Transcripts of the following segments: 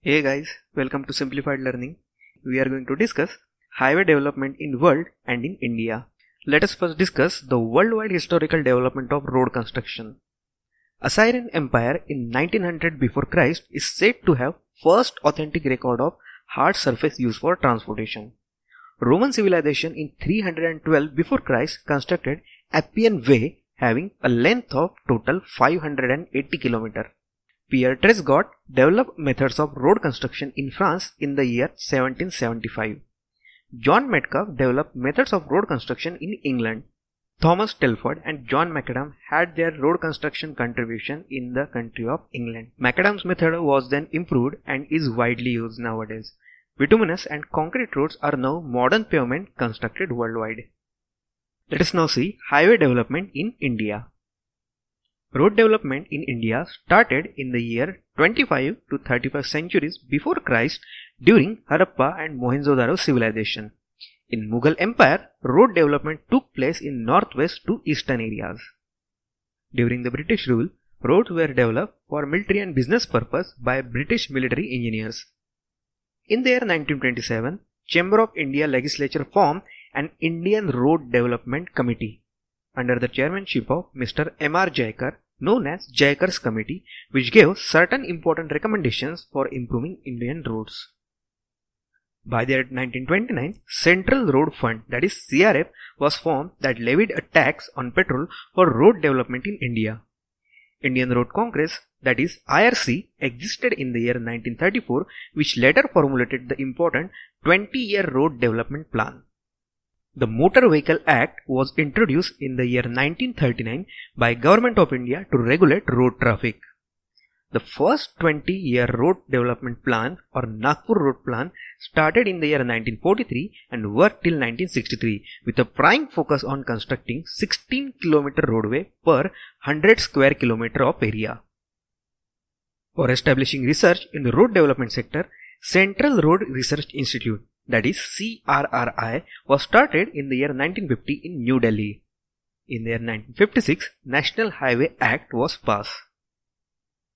Hey guys, welcome to Simplified Learning. We are going to discuss highway development in world and in India. Let us first discuss the worldwide historical development of road construction. Assyrian Empire in 1900 before Christ is said to have first authentic record of hard surface used for transportation. Roman civilization in 312 before Christ constructed Appian Way having a length of total 580 km. Pierre Trésaguet developed methods of road construction in France in the year 1775. John Metcalfe developed methods of road construction in England. Thomas Telford and John Macadam had their road construction contribution in the country of England. Macadam's method was then improved and is widely used nowadays. Bituminous and concrete roads are now modern pavement constructed worldwide. Let us now see highway development in India. Road development in India started in the year 25 to 35 centuries before Christ during Harappa and Mohenjo-daro civilization. In Mughal Empire, road development took place in northwest to eastern areas. During the British rule, roads were developed for military and business purpose by British military engineers. In the year 1927, Chamber of India legislature formed an Indian Road Development Committee under the chairmanship of Mr. M.R. Jayakar, known as Jayakar's Committee, which gave certain important recommendations for improving Indian roads. By the year 1929, Central Road Fund, that is CRF, was formed that levied a tax on petrol for road development in India. Indian Road Congress, that is IRC, existed in the year 1934, which later formulated the important 20-year road development plan. The Motor Vehicle Act was introduced in the year 1939 by Government of India to regulate road traffic. The first 20-year road development plan or Nagpur Road Plan started in the year 1943 and worked till 1963 with a prime focus on constructing 16 km roadway per 100 square kilometer of area. For establishing research in the road development sector, Central Road Research Institute that is CRRI was started in the year 1950 in New Delhi. In the year 1956, National Highway Act was passed.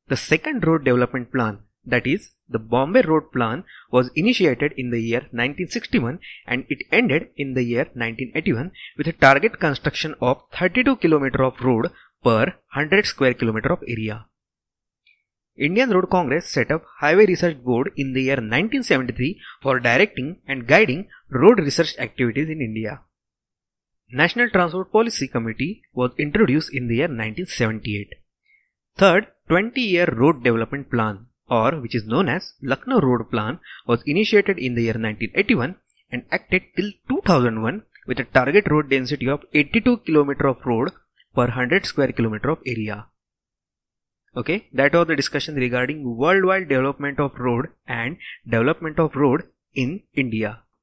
The second road development plan, that is, the Bombay Road Plan, was initiated in the year 1961 and it ended in the year 1981 with a target construction of 32 km of road per 100 square kilometer of area. Indian Road Congress set up Highway Research Board in the year 1973 for directing and guiding road research activities in India. National Transport Policy Committee was introduced in the year 1978. Third 20-year road development plan or which is known as Lucknow Road Plan was initiated in the year 1981 and acted till 2001 with a target road density of 82 km of road per 100 square kilometer of area. Okay, that was the discussion regarding worldwide development of road and development of road in India.